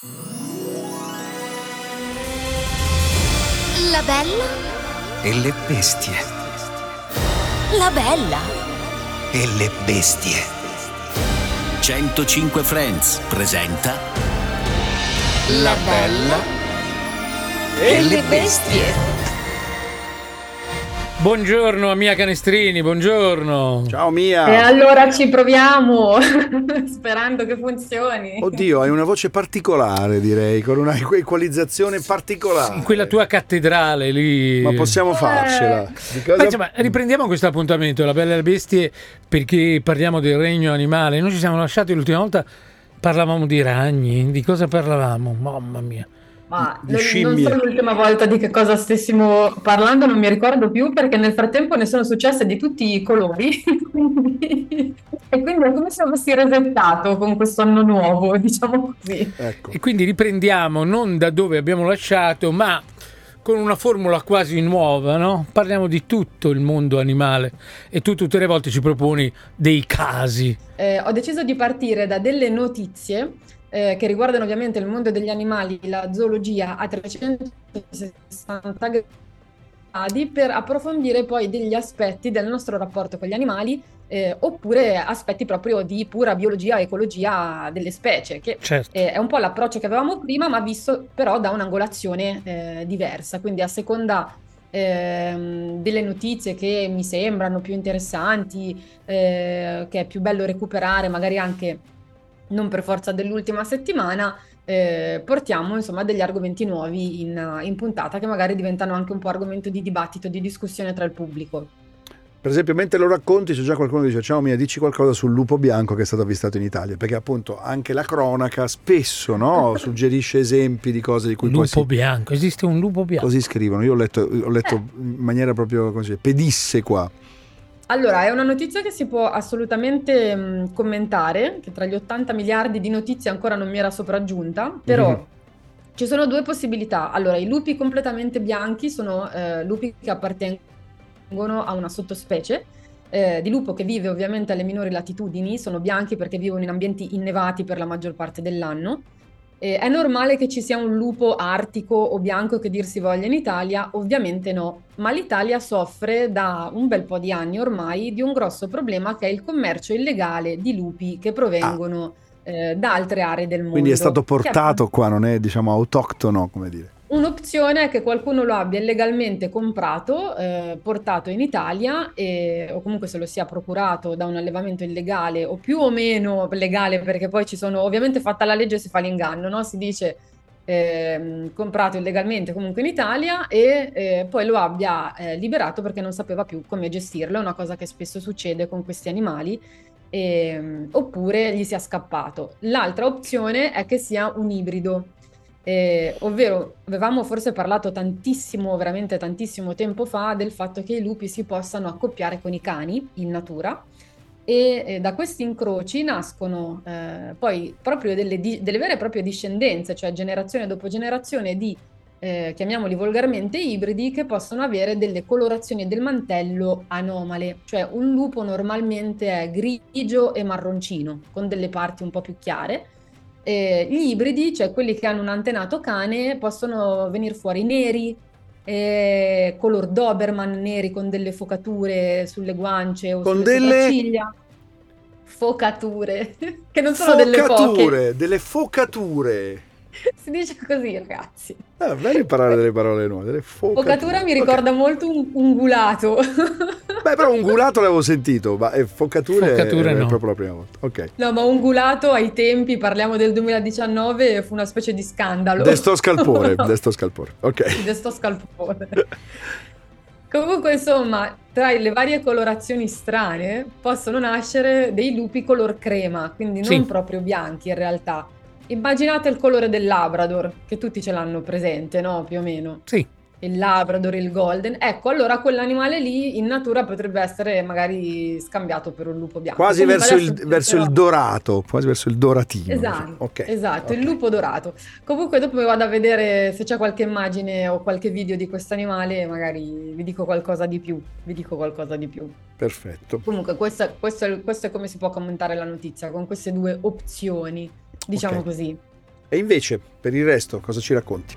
La bella e le bestie. La bella e le bestie. 105 Friends presenta La bella e le bestie. Buongiorno Mia Canestrini, buongiorno. Ciao Mia. E allora ci proviamo, sperando che funzioni. Oddio, hai una voce particolare, direi, con una equalizzazione particolare. In quella tua cattedrale lì. Ma possiamo farcela. Eh. Di cosa- Ma insomma, riprendiamo questo appuntamento, la bella e le bestie, perché parliamo del regno animale. Noi ci siamo lasciati l'ultima volta, parlavamo di ragni, di cosa parlavamo? Mamma mia. Ma non, non so l'ultima volta di che cosa stessimo parlando, non mi ricordo più perché nel frattempo ne sono successe di tutti i colori. E quindi è come se avessi resettato con questo anno nuovo, diciamo così. Ecco. E quindi riprendiamo non da dove abbiamo lasciato, ma con una formula quasi nuova, no? Parliamo di tutto il mondo animale e tu tutte le volte ci proponi dei casi. Eh, ho deciso di partire da delle notizie eh, che riguardano ovviamente il mondo degli animali, la zoologia a 360 gradi per approfondire poi degli aspetti del nostro rapporto con gli animali eh, oppure aspetti proprio di pura biologia e ecologia delle specie, che Certo. eh, è un po' l'approccio che avevamo prima, ma visto però da un'angolazione eh, diversa, quindi a seconda ehm, delle notizie che mi sembrano più interessanti, eh, che è più bello recuperare, magari anche non per forza dell'ultima settimana, eh, portiamo insomma degli argomenti nuovi in, in puntata che magari diventano anche un po' argomento di dibattito, di discussione tra il pubblico. Per esempio, mentre lo racconti, c'è già qualcuno che dice: Ciao Mia, dici qualcosa sul lupo bianco che è stato avvistato in Italia. Perché appunto anche la cronaca spesso no, suggerisce esempi di cose di cui poi Lupo si, bianco, esiste un lupo bianco. così scrivono. Io ho letto, ho letto in maniera proprio così, pedisse qua. Allora, è una notizia che si può assolutamente mh, commentare, che tra gli 80 miliardi di notizie ancora non mi era sopraggiunta, però Mhm. ci sono due possibilità. Allora, i lupi completamente bianchi sono eh, lupi che appartengono a una sottospecie eh, di lupo che vive ovviamente alle minori latitudini, sono bianchi perché vivono in ambienti innevati per la maggior parte dell'anno. Eh, è normale che ci sia un lupo artico o bianco che dir si voglia in Italia? Ovviamente no, ma l'Italia soffre da un bel po' di anni ormai di un grosso problema che è il commercio illegale di lupi che provengono eh, da altre aree del mondo. Quindi è stato portato qua, non è diciamo autoctono, come dire. Un'opzione è che qualcuno lo abbia illegalmente comprato, eh, portato in Italia e- o comunque se lo sia procurato da un allevamento illegale o più o meno legale perché poi ci sono, ovviamente fatta la legge si fa l'inganno, no? Si dice ehm, comprato illegalmente comunque in Italia e eh, poi lo abbia eh, liberato perché non sapeva più come gestirlo, è una cosa che spesso succede con questi animali. ehm, oppure gli sia scappato. L'altra opzione è che sia un ibrido, eh, ovvero avevamo forse parlato tantissimo, veramente tantissimo tempo fa del fatto che i lupi si possano accoppiare con i cani in natura e eh, da questi incroci nascono eh, poi proprio delle, di- delle vere e proprie discendenze, cioè generazione dopo generazione di, eh, chiamiamoli volgarmente, ibridi che possono avere delle colorazioni del mantello anomale, cioè un lupo normalmente è grigio e marroncino, con delle parti un po' più chiare. Eh, gli ibridi, cioè quelli che hanno un antenato cane, possono venire fuori neri, eh, color Doberman neri con delle focature sulle guance o Con sulle delle- sopracciglia. Focature, che non sono delle poche. focature, delle focature. Si dice così, ragazzi. Ah, bello imparare delle parole nuove, delle focature. Focatura mi ricorda molto un ungulato. Beh, però ungulato l'avevo sentito, ma eh, focature, Focature è, no. proprio la prima volta. Ok. No, ma ungulato ai tempi, parliamo del 2019, fu una specie di scandalo. Desto scalpore, desto scalpore. Ok. Desto scalpore. Comunque, insomma, tra le varie colorazioni strane possono nascere dei lupi color crema, quindi non Sì. proprio bianchi in realtà. Immaginate il colore del Labrador, che tutti ce l'hanno presente, no? Più o meno. Sì, il Labrador, il Golden. Ecco, allora quell'animale lì in natura potrebbe essere magari scambiato per un lupo bianco. Quasi verso il, verso il però- dorato, quasi verso il doratino. Esatto, diciamo. Ok, esatto, il ok. lupo dorato. Comunque dopo vado a vedere se c'è qualche immagine o qualche video di questo animale, magari vi dico qualcosa di più, vi dico qualcosa di più. Perfetto. Comunque questo, questo questo è come si può commentare la notizia, con queste due opzioni, diciamo Ok. così. E invece, per il resto, cosa ci racconti?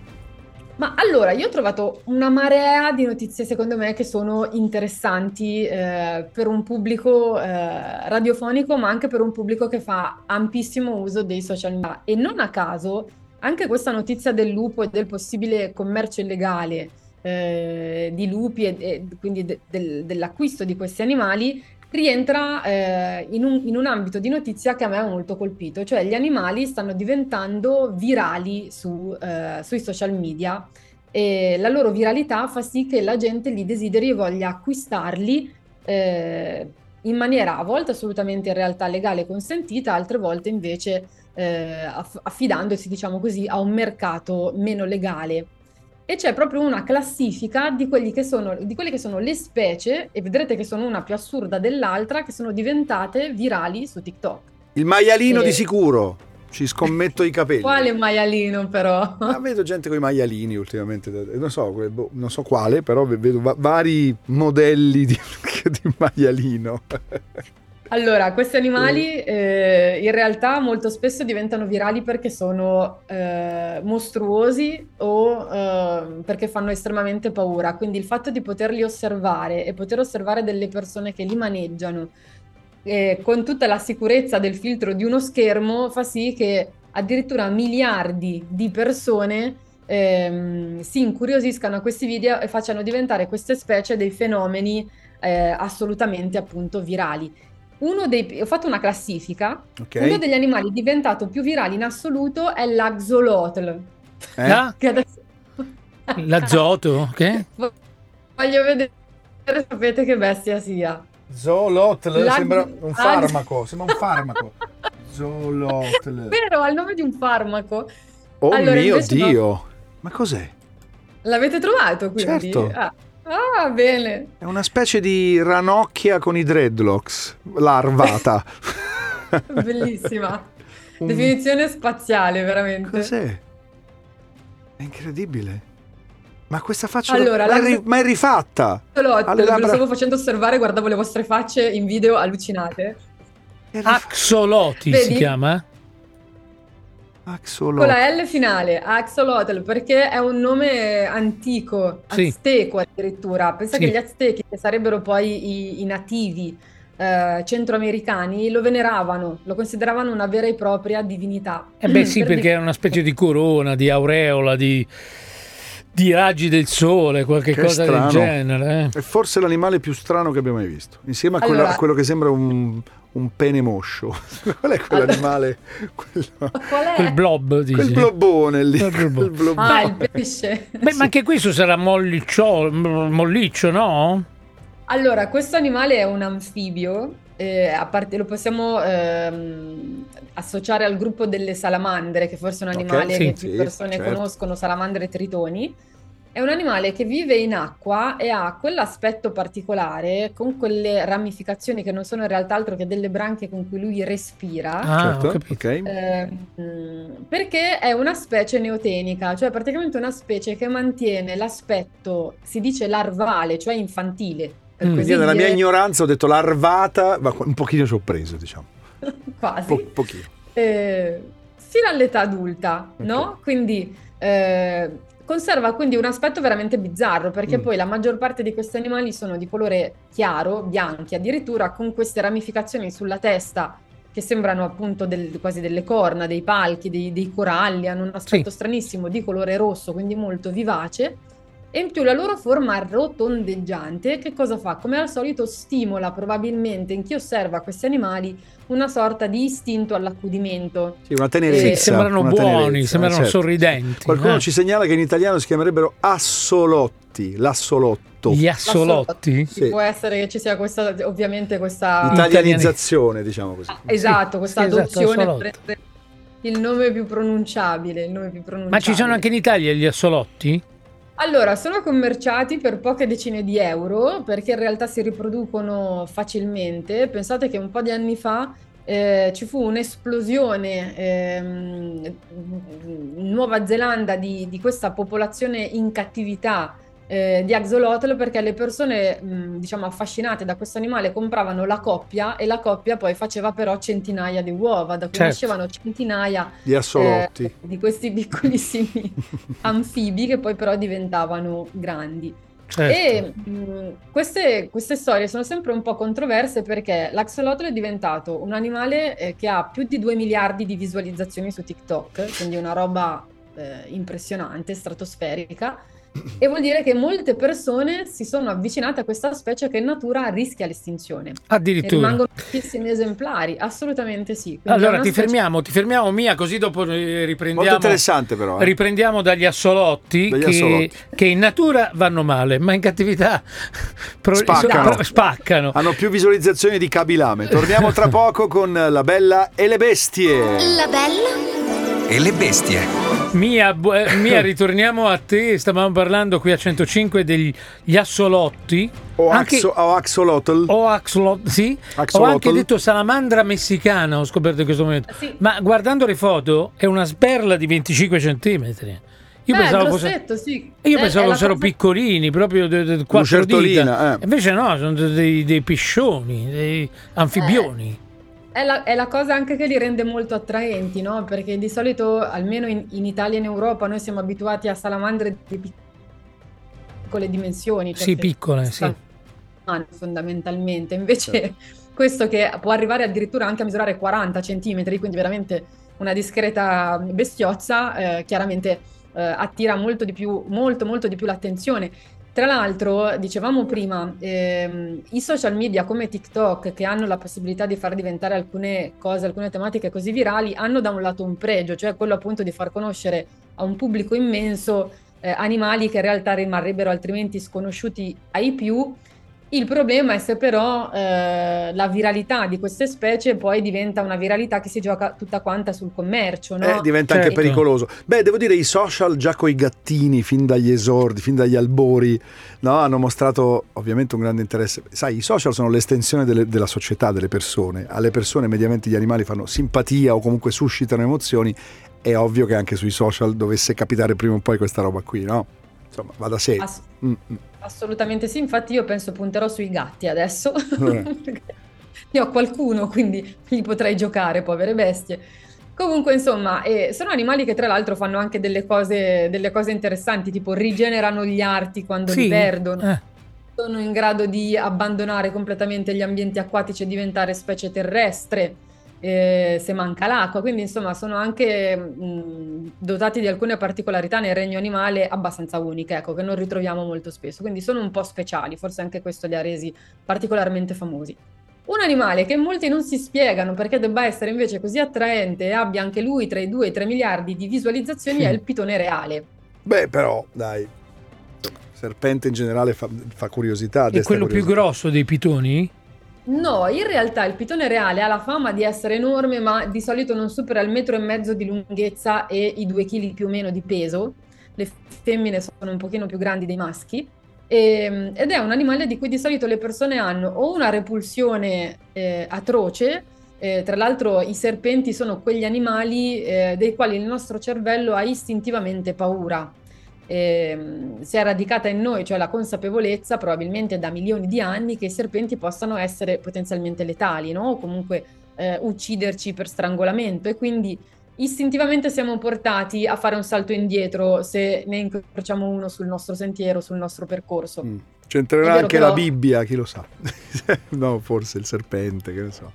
Ma allora, io ho trovato una marea di notizie, secondo me, che sono interessanti eh, per un pubblico eh, radiofonico, ma anche per un pubblico che fa ampissimo uso dei social media. E non a caso, anche questa notizia del lupo e del possibile commercio illegale eh, di lupi e, e quindi de- del- dell'acquisto di questi animali rientra eh, in un, in un ambito di notizia che a me ha molto colpito, cioè gli animali stanno diventando virali su, eh, sui social media e la loro viralità fa sì che la gente li desideri e voglia acquistarli eh, in maniera a volte assolutamente in realtà legale e consentita, altre volte invece eh, aff- affidandosi, diciamo così, a un mercato meno legale e c'è proprio una classifica di, quelli che sono, di quelle che sono le specie, e vedrete che sono una più assurda dell'altra, che sono diventate virali su TikTok. Il maialino Eh. di sicuro. Ci scommetto i capelli. Quale maialino però? Ah, vedo gente con i maialini ultimamente, non so, boh, non so quale, però ve- vedo va- vari modelli di, di maialino. Allora, questi animali eh, in realtà molto spesso diventano virali perché sono eh, mostruosi o eh, perché fanno estremamente paura. Quindi il fatto di poterli osservare e poter osservare delle persone che li maneggiano eh, con tutta la sicurezza del filtro di uno schermo fa sì che addirittura miliardi di persone ehm, si incuriosiscano a questi video e facciano diventare queste specie dei fenomeni eh, assolutamente appunto virali. Uno dei, ho fatto una classifica, Ok? uno degli animali diventato più virali in assoluto è l'axolotl. Eh? Ah, Che adesso... L'azoto, ok? Voglio vedere, sapete che bestia sia. Zoolotl La- sembra un farmaco, sembra un farmaco. Zoolotl. Vero, ha il nome di un farmaco. Oh Allora, mio invece no. Dio. Ma cos'è? L'avete trovato quindi? Certo. Ah, Ah, bene. È una specie di ranocchia con i dreadlocks, larvata. Bellissima. Un- Definizione spaziale, veramente. Cos'è? È incredibile. Ma questa faccia Allora, ma, è la- ri- ma è rifatta. Lo labbra- stavo facendo osservare, guardavo le vostre facce in video allucinate. Rifatta. Axoloti si Vedi? chiama? Axolotl. Con la L finale, Axolotl, perché è un nome antico, Sì. azteco addirittura. Pensa Sì. che gli aztechi, che sarebbero poi i, i nativi eh, centroamericani, lo veneravano, lo consideravano una vera e propria divinità. Eh beh sì, Per perché è una specie di corona, di aureola, di, di raggi del sole, qualche Che cosa strano. del genere. eh. È forse l'animale più strano che abbiamo mai visto. Insieme a, quello- Allora- a quello che sembra un, un pene moscio. Qual è quell'animale? Quello- Qual è? Quel blob, dici? quel blobone lì. Quel blobone. quel blobone. Ah, il pesce. Beh, ma anche questo sarà molliccio, molliccio, no? Allora, questo animale è un anfibio, eh, a parte, lo possiamo ehm, associare al gruppo delle salamandre, che forse è un animale sì, che più sì, persone certo. conoscono, salamandre e tritoni. È un animale che vive in acqua e ha quell'aspetto particolare, con quelle ramificazioni che non sono in realtà altro che delle branchie con cui lui respira. Ah, Certo, ho capito. ok. Ehm, perché è una specie neotenica, cioè praticamente una specie che mantiene l'aspetto, si dice larvale, cioè infantile, Mm. Io nella mia ignoranza ho detto larvata, ma un pochino ci ho preso, diciamo. quasi, Po- pochino. eh, fino all'età adulta, Ok. no? Quindi eh, conserva quindi un aspetto veramente bizzarro, perché Mm. poi la maggior parte di questi animali sono di colore chiaro, bianchi, addirittura con queste ramificazioni sulla testa che sembrano appunto del- quasi delle corna, dei palchi, dei, dei coralli, hanno un aspetto Sì. stranissimo di colore rosso, quindi molto vivace. E in più la loro forma rotondeggiante, che cosa fa? Come al solito stimola probabilmente in chi osserva questi animali una sorta di istinto all'accudimento. Sì, una tenerezza. Sì, sembrano una buoni, tenerezza, sembrano certo. sorridenti. Qualcuno eh. ci segnala che in italiano si chiamerebbero assolotti, l'assolotto. Gli assolotti? Sì. Può essere che ci sia questa, ovviamente questa... Italianizzazione, diciamo così. Ah, Esatto, questa sì, esatto, adozione rendere il nome più pronunciabile, il nome più pronunciabile. Ma ci sono anche in Italia gli assolotti? Allora, sono commerciati per poche decine di euro perché in realtà si riproducono facilmente. Pensate che un po' di anni fa eh, ci fu un'esplosione ehm, in Nuova Zelanda di, di questa popolazione in cattività eh, di axolotl perché le persone, mh, diciamo, affascinate da questo animale compravano la coppia e la coppia poi faceva però centinaia di uova, da cui Certo. nascevano centinaia Di assolotti. eh, di questi piccolissimi anfibi che poi però diventavano grandi. Certo. E mh, queste, queste storie sono sempre un po' controverse perché l'axolotl è diventato un animale eh, che ha più di 2 miliardi di visualizzazioni su TikTok, quindi una roba eh, impressionante, stratosferica. E vuol dire che molte persone si sono avvicinate a questa specie che in natura rischia l'estinzione. E Addirittura. rimangono pochissimi esemplari, assolutamente sì. Quindi Allora ti specie- fermiamo, ti fermiamo Mia, così dopo eh, Molto riprendiamo. interessante però. eh. Riprendiamo dagli assolotti, Dagli che, assolotti. che in natura vanno male, ma in cattività pro- Spaccano. pro- spaccano. Hanno più visualizzazioni di Kabilame. Torniamo tra poco con La Bella e le Bestie. La bella E le bestie. Mia, bu- eh, Mia, ritorniamo a te. Stavamo parlando qui a 105 degli gli assolotti. O, Anche- axo- o axolotl. o axolot, sì. Ho Axolotl. anche detto salamandra messicana, ho scoperto in questo momento. Sì. Ma guardando le foto è una sperla di 25 centimetri. Io Eh, pensavo fosse- sì. Io È- pensavo fossero cosa- piccolini, proprio de- de- quattro dita. eh. Invece no, sono dei, dei piscioni, dei anfibioni. È la, è la cosa anche che li rende molto attraenti, no? Perché di solito, almeno in, in Italia e in Europa, noi siamo abituati a salamandre di pic- piccole dimensioni. cioè Sì, piccole, sì. fondamentalmente. Invece questo che può arrivare addirittura anche a misurare 40 centimetri, quindi veramente una discreta bestiozza, eh, chiaramente eh, attira molto di più, molto, molto di più l'attenzione. Tra l'altro, dicevamo prima, ehm, i social media come TikTok, che hanno la possibilità di far diventare alcune cose, alcune tematiche così virali, hanno da un lato un pregio, cioè quello appunto di far conoscere a un pubblico immenso eh, animali che in realtà rimarrebbero altrimenti sconosciuti ai più. Il problema è se però eh, la viralità di queste specie poi diventa una viralità che si gioca tutta quanta sul commercio, no? Eh, diventa anche Certo. pericoloso. Beh, devo dire, i social già coi gattini, fin dagli esordi, fin dagli albori, no, hanno mostrato ovviamente un grande interesse. Sai, i social sono l'estensione delle- della società, delle persone. Alle persone mediamente gli animali fanno simpatia o comunque suscitano emozioni. È ovvio che anche sui social dovesse capitare prima o poi questa roba qui, no? Insomma, va da sé. Ass- Mm, mm. Assolutamente sì, infatti io penso punterò sui gatti adesso. Eh. Perché Ne ho qualcuno, quindi li potrei giocare, povere bestie. Comunque, insomma, eh, sono animali che tra l'altro fanno anche delle cose, delle cose interessanti, tipo rigenerano gli arti quando li Sì, perdono, eh. sono in grado di abbandonare completamente gli ambienti acquatici e diventare specie terrestre eh, se manca l'acqua. Quindi, insomma, sono anche mh, dotati di alcune particolarità nel regno animale abbastanza uniche, ecco, che non ritroviamo molto spesso. Quindi sono un po' speciali, forse anche questo li ha resi particolarmente famosi. Un animale che molti non si spiegano perché debba essere invece così attraente e abbia anche lui tra i 2 e i 3 miliardi di visualizzazioni Sì. è il pitone reale. Beh, però, dai. Serpente in generale fa, fa curiosità. È quello più curiosità. grosso dei pitoni? No, in realtà il pitone reale ha la fama di essere enorme, ma di solito non supera il metro e mezzo di lunghezza e i due chili più o meno di peso. Le femmine sono un pochino più grandi dei maschi. E- ed è un animale di cui di solito le persone hanno o una repulsione eh, atroce, eh, tra l'altro i serpenti sono quegli animali eh, dei quali il nostro cervello ha istintivamente paura. Ehm, si è radicata in noi, cioè la consapevolezza, probabilmente da milioni di anni, che i serpenti possano essere potenzialmente letali, no? O comunque eh, ucciderci per strangolamento e quindi istintivamente siamo portati a fare un salto indietro se ne incrociamo uno sul nostro sentiero, sul nostro percorso. Mm. C'entrerà anche però- la Bibbia, chi lo sa. no, forse il serpente, che ne so.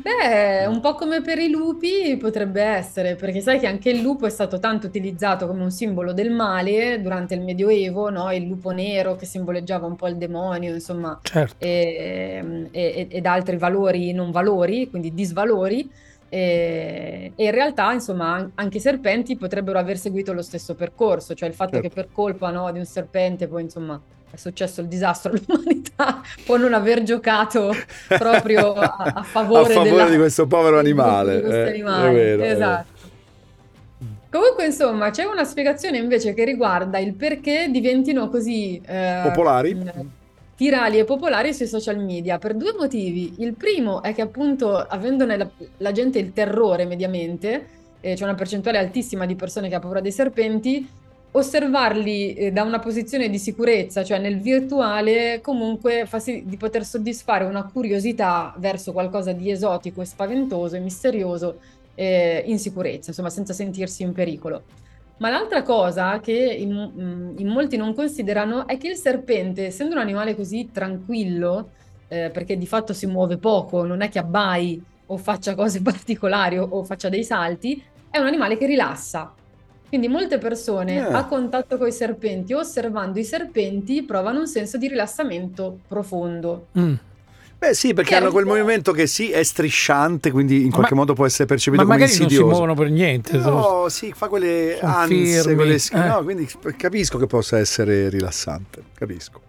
Beh, un po' come per i lupi potrebbe essere, perché sai che anche il lupo è stato tanto utilizzato come un simbolo del male durante il Medioevo, no? Il lupo nero che simboleggiava un po' il demonio, insomma, Certo. e- e- ed altri valori non valori, quindi disvalori. E, e in realtà, insomma, an- anche i serpenti potrebbero aver seguito lo stesso percorso, cioè il fatto Certo. che per colpa, no, di un serpente poi, insomma, è successo il disastro all'umanità, può non aver giocato proprio a, a favore, A favore della- di questo povero animale, eh, animale, vero, esatto. Comunque, insomma, c'è una spiegazione invece che riguarda il perché diventino così eh, Popolari? mh, virali e popolari sui social media per due motivi. Il primo è che appunto avendone la, la gente il terrore mediamente, eh, c'è una percentuale altissima di persone che ha paura dei serpenti, osservarli eh, da una posizione di sicurezza, cioè nel virtuale, comunque fa sì di poter soddisfare una curiosità verso qualcosa di esotico e spaventoso e misterioso eh, in sicurezza, insomma, senza sentirsi in pericolo. Ma l'altra cosa che in, mm, in molti non considerano è che il serpente, essendo un animale così tranquillo, eh, perché di fatto si muove poco, non è che abbai o faccia cose particolari o, o faccia dei salti, è un animale che rilassa. Quindi molte persone Eh. a contatto con i serpenti, osservando i serpenti, provano un senso di rilassamento profondo. Mm. Beh sì, perché hanno quel movimento che sì, è strisciante, quindi in qualche Ma- modo può essere percepito Ma come magari non si insidioso. muovono per niente. sono- No, sì, fa quelle Sono ansie, quelle... eh. no, quindi capisco che possa essere rilassante, capisco.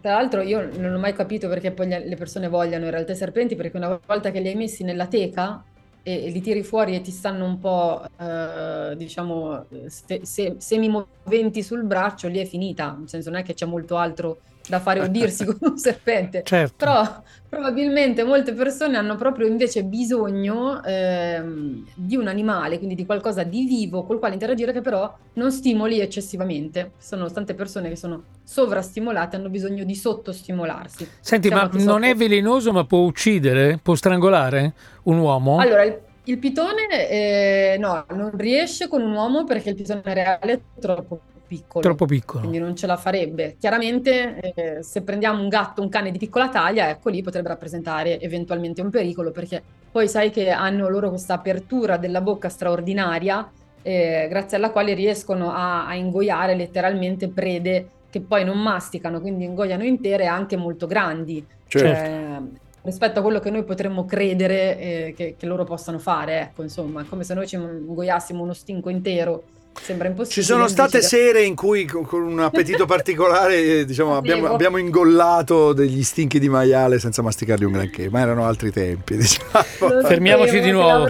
Tra l'altro io non ho mai capito perché poi le persone vogliano in realtà i serpenti, perché una volta che li hai messi nella teca e, e li tiri fuori e ti stanno un po', eh, diciamo, se, se- semimoventi sul braccio, lì è finita. Nel senso non è che c'è molto altro da fare o dirsi con un serpente. Certo. Però probabilmente molte persone hanno proprio invece bisogno ehm, di un animale, quindi di qualcosa di vivo col quale interagire che però non stimoli eccessivamente. Sono tante persone che sono sovrastimolate, hanno bisogno di sottostimolarsi. Senti, Diciamo ma non è velenoso, ma può uccidere? Può strangolare un uomo? Allora, il, il pitone eh, no, non riesce con un uomo perché il pitone reale è troppo piccolo. Troppo piccolo. Quindi non ce la farebbe. Chiaramente, eh, se prendiamo un gatto, un cane di piccola taglia, ecco lì potrebbe rappresentare eventualmente un pericolo, perché poi sai che hanno loro questa apertura della bocca straordinaria, eh, grazie alla quale riescono a, a ingoiare letteralmente prede che poi non masticano, quindi ingoiano intere, anche molto grandi. Certo. Cioè, rispetto a quello che noi potremmo credere eh, che, che loro possano fare, ecco, insomma, è come se noi ci ingoiassimo uno stinco intero. Sembra impossibile. Ci sono state invece- sere in cui con, un appetito particolare eh, diciamo, abbiamo, abbiamo ingollato degli stinchi di maiale senza masticarli un granché, ma erano altri tempi. Diciamo. Fermiamoci di nuovo.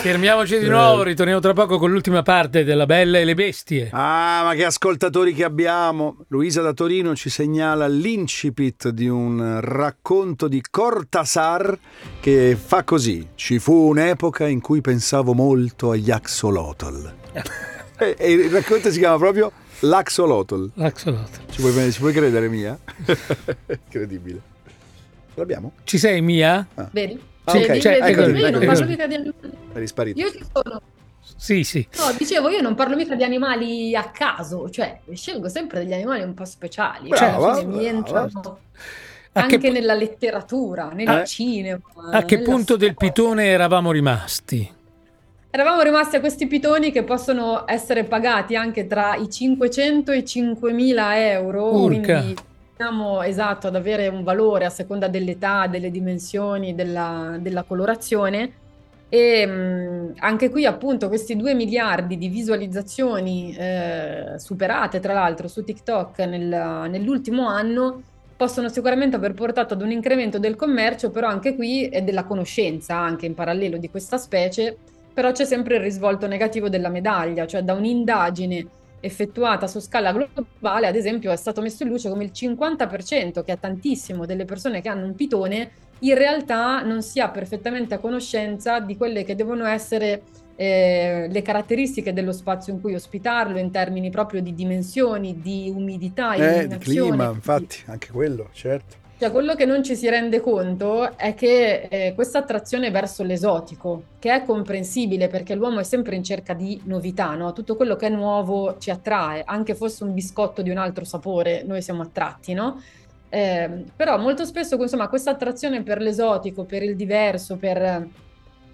Fermiamoci di nuovo, ritorniamo tra poco con l'ultima parte della Bella e le Bestie. Ah, ma che ascoltatori che abbiamo! Luisa da Torino ci segnala l'incipit di un racconto di Cortasar che fa così: Ci fu un'epoca in cui pensavo molto agli axolotl. e, e il racconto si chiama proprio L'Axolotl. L'axolotl. Ci puoi, ci puoi credere, Mia? Incredibile. Ce l'abbiamo? Ci sei, Mia? Vedi? Ah, Vedi? ok. Vedi? Ecco, Io non ecco. parlo mica di animali. È risparito. Io ci sono. Sì, sì. No, dicevo, io non parlo mica di animali a caso, cioè scelgo sempre degli animali un po' speciali, Brava, fine mi entrano anche che, nella letteratura, nel Eh. cinema. a che punto del storia. pitone eravamo rimasti? Eravamo rimasti a questi pitoni che possono essere pagati anche tra i 500 e i 5.000 euro, Urca. quindi siamo esatto ad avere un valore a seconda dell'età, delle dimensioni, della, della colorazione. E mh, anche qui appunto questi 2 miliardi di visualizzazioni eh, superate tra l'altro su TikTok nel- nell'ultimo anno possono sicuramente aver portato ad un incremento del commercio, però anche qui è della conoscenza anche in parallelo di questa specie, però c'è sempre il risvolto negativo della medaglia, cioè da un'indagine effettuata su scala globale, ad esempio, è stato messo in luce come il 50%, che è tantissimo, delle persone che hanno un pitone, in realtà non si ha perfettamente a conoscenza di quelle che devono essere eh, le caratteristiche dello spazio in cui ospitarlo, in termini proprio di dimensioni, di umidità, Eh, di clima, infatti, anche quello, certo. Cioè, quello che non ci si rende conto è che eh, questa attrazione verso l'esotico, che è comprensibile perché l'uomo è sempre in cerca di novità, no? Tutto quello che è nuovo ci attrae, anche fosse un biscotto di un altro sapore, noi siamo attratti, no? Eh, però molto spesso, insomma, questa attrazione per l'esotico, per il diverso, per,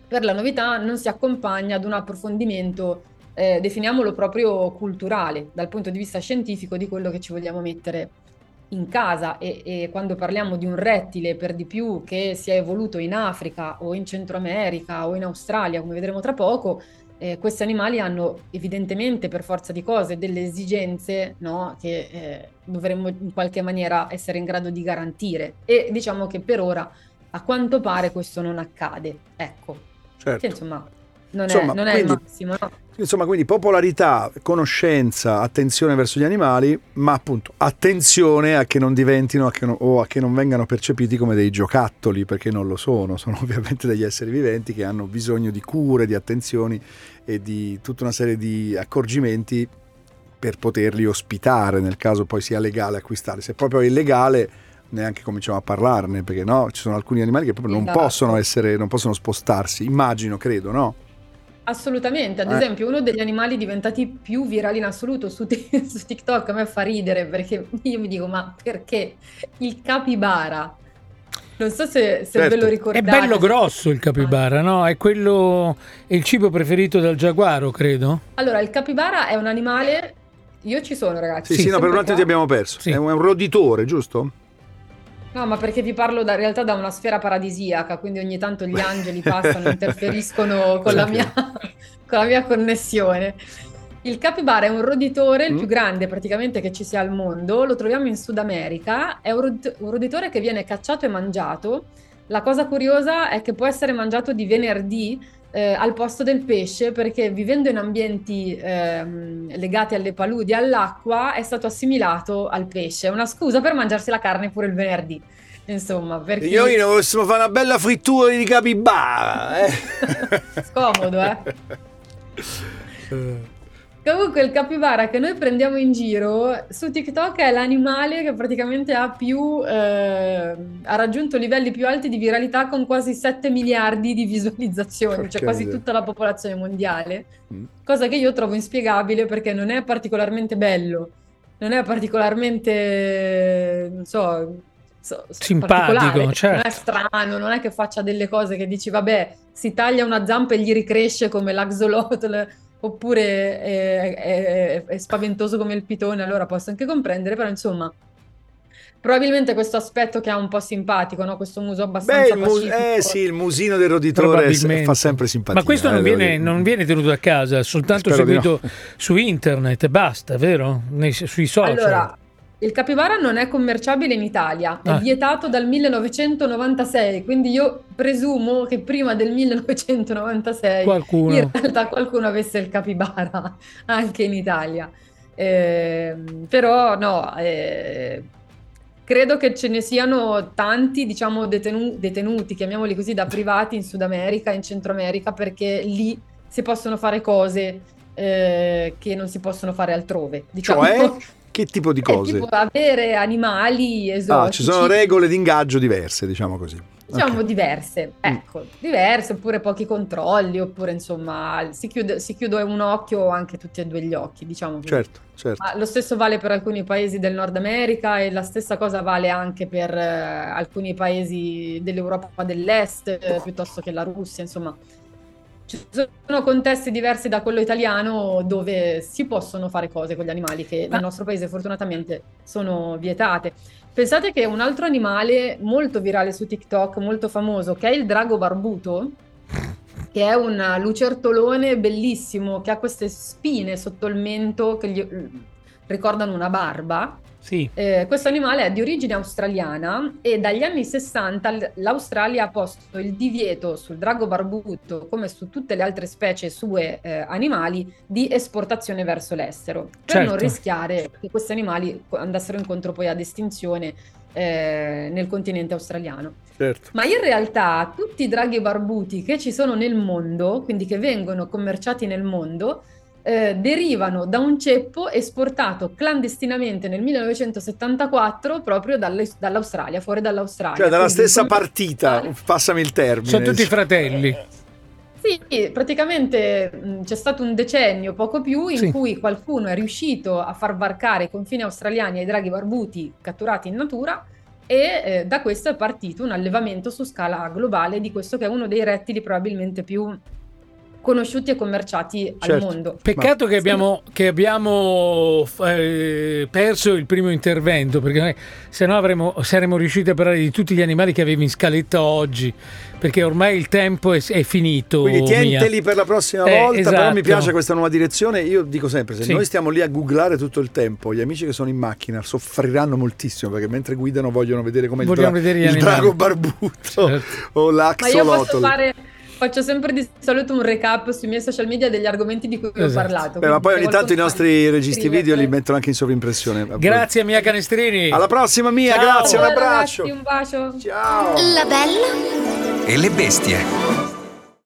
per la novità non si accompagna ad un approfondimento, eh, definiamolo proprio culturale, dal punto di vista scientifico di quello che ci vogliamo mettere in casa e, e quando parliamo di un rettile per di più che si è evoluto in Africa o in Centro America o in Australia, come vedremo tra poco, eh, questi animali hanno evidentemente per forza di cose delle esigenze no, che eh, dovremmo in qualche maniera essere in grado di garantire e diciamo che per ora a quanto pare questo non accade, ecco, certo. che insomma non Insomma, è, non è quindi- il massimo, no? Insomma, quindi popolarità, conoscenza, attenzione verso gli animali, ma appunto attenzione a che non diventino a che non- o a che non vengano percepiti come dei giocattoli, perché non lo sono, sono ovviamente degli esseri viventi che hanno bisogno di cure, di attenzioni e di tutta una serie di accorgimenti per poterli ospitare nel caso poi sia legale acquistare. Se proprio è illegale neanche cominciamo a parlarne perché no, ci sono alcuni animali che proprio non Esatto. possono essere, non possono spostarsi, immagino, credo, no? Assolutamente, ad Eh. esempio uno degli animali diventati più virali in assoluto su, Tik- su TikTok a me fa ridere perché io mi dico ma perché il capibara? Non so se, se ve Certo. lo È ricordate. bello grosso il capibara, no? È quello è il cibo preferito del giaguaro, credo. Allora, il capibara è un animale... Io ci sono ragazzi. Sì, sì, no, per un attimo qua. ti abbiamo perso. Sì. È un è un roditore, giusto? No, ma perché vi parlo da- in realtà da una sfera paradisiaca, quindi ogni tanto gli angeli passano, interferiscono con la mia, con la mia connessione. Il capibara è un roditore, il Mm. più grande praticamente che ci sia al mondo, lo troviamo in Sud America, è un roditore che viene cacciato e mangiato. La cosa curiosa è che può essere mangiato di venerdì eh, al posto del pesce perché vivendo in ambienti ehm, legati alle paludi e all'acqua è stato assimilato al pesce. È una scusa per mangiarsi la carne pure il venerdì. Insomma, perché Io possiamo fare una bella frittura di capibara. Eh? scomodo, eh. Comunque il capibara che noi prendiamo in giro su TikTok è l'animale che praticamente ha più eh, ha raggiunto livelli più alti di viralità con quasi 7 miliardi di visualizzazioni, cioè Porca quasi tutta la popolazione mondiale. Mm. Cosa che io trovo inspiegabile perché non è particolarmente bello, non è particolarmente, non so, so- Simpatico, particolare, non certo. è strano, non è che faccia delle cose che dici, vabbè, si taglia una zampa e gli ricresce come l'axolotl, oppure è, è- è spaventoso come il pitone, allora posso anche comprendere, però insomma, probabilmente questo aspetto che ha un po' simpatico, no? Questo muso Beh, abbastanza il, mu- pacifico. eh, sì, il musino del roditore fa sempre simpatia. Ma questo eh, non viene, non viene tenuto a casa, soltanto Spero seguito no. su internet e basta, vero? Nei- sui social. Allora, il capibara non è commerciabile in Italia, è Ah. vietato dal 1996, quindi io presumo che prima del 1996 Qualcuno. in realtà qualcuno avesse il capibara anche in Italia. Ehm, però no, eh, credo che ce ne siano tanti, diciamo, detenu- detenuti, chiamiamoli così, da privati in Sud America, in Centro America, perché lì si possono fare cose eh, che non si possono fare altrove. Diciamo. Cioè, che tipo di Eh, cose? tipo avere animali esotici. Ah, ci sono regole di ingaggio diverse, diciamo così. Diciamo Ok. Mm. diverse, ecco, diverse, oppure pochi controlli, oppure insomma si chiude, si chiude un occhio o anche tutti e due gli occhi, diciamo così. Certo, certo. Ma lo stesso vale per alcuni paesi del Nord America e la stessa cosa vale anche per eh, alcuni paesi dell'Europa dell'Est, eh, piuttosto che la Russia, insomma. Ci sono contesti diversi da quello italiano dove si possono fare cose con gli animali che nel nostro paese fortunatamente sono vietate. Pensate che un altro animale molto virale su TikTok, molto famoso, che è il drago barbuto, che è un lucertolone bellissimo che ha queste spine sotto il mento che gli ricordano una barba. Sì. Eh, questo animale è di origine australiana e dagli anni 60 l- l'Australia ha posto il divieto sul drago barbuto, come su tutte le altre specie sue eh, animali, di esportazione verso l'estero, per non Certo. rischiare che questi animali andassero incontro poi ad estinzione eh, nel continente australiano. certo. Ma in realtà tutti i draghi barbuti che ci sono nel mondo, quindi che vengono commerciati nel mondo, eh, derivano da un ceppo esportato clandestinamente nel 1974 proprio dalle- dall'Australia, fuori dall'Australia. Cioè, dalla Quindi stessa come- partita, passami il termine. Sono tutti fratelli. Sì, praticamente mh, c'è stato un decennio, poco più, in Sì. cui qualcuno è riuscito a far varcare i confini australiani ai draghi barbuti catturati in natura e eh, da questo è partito un allevamento su scala globale di questo che è uno dei rettili probabilmente più conosciuti e commerciati al Certo. mondo. Peccato Ma- che abbiamo, che abbiamo eh, perso il primo intervento, perché noi, se no avremmo, saremmo riusciti a parlare di tutti gli animali che avevi in scaletta oggi, perché ormai il tempo è, è finito. Quindi Mia. tienteli per la prossima Eh, volta, però mi esatto. piace questa nuova direzione. Io dico sempre, se Sì. noi stiamo lì a googlare tutto il tempo, gli amici che sono in macchina soffriranno moltissimo perché mentre guidano vogliono vedere come il, Vogliono dra- il drago barbuto Certo. o Ma io posso l'axolotl. fare, faccio sempre di solito un recap sui miei social media degli argomenti di cui vi ho Esatto. parlato. Beh, ma poi ogni tanto i nostri registi video li mettono anche in sovrimpressione. Grazie Mia Canestrini. Alla prossima Mia, Ciao. grazie, un abbraccio. ragazzi, un bacio. Ciao. La bella E le bestie.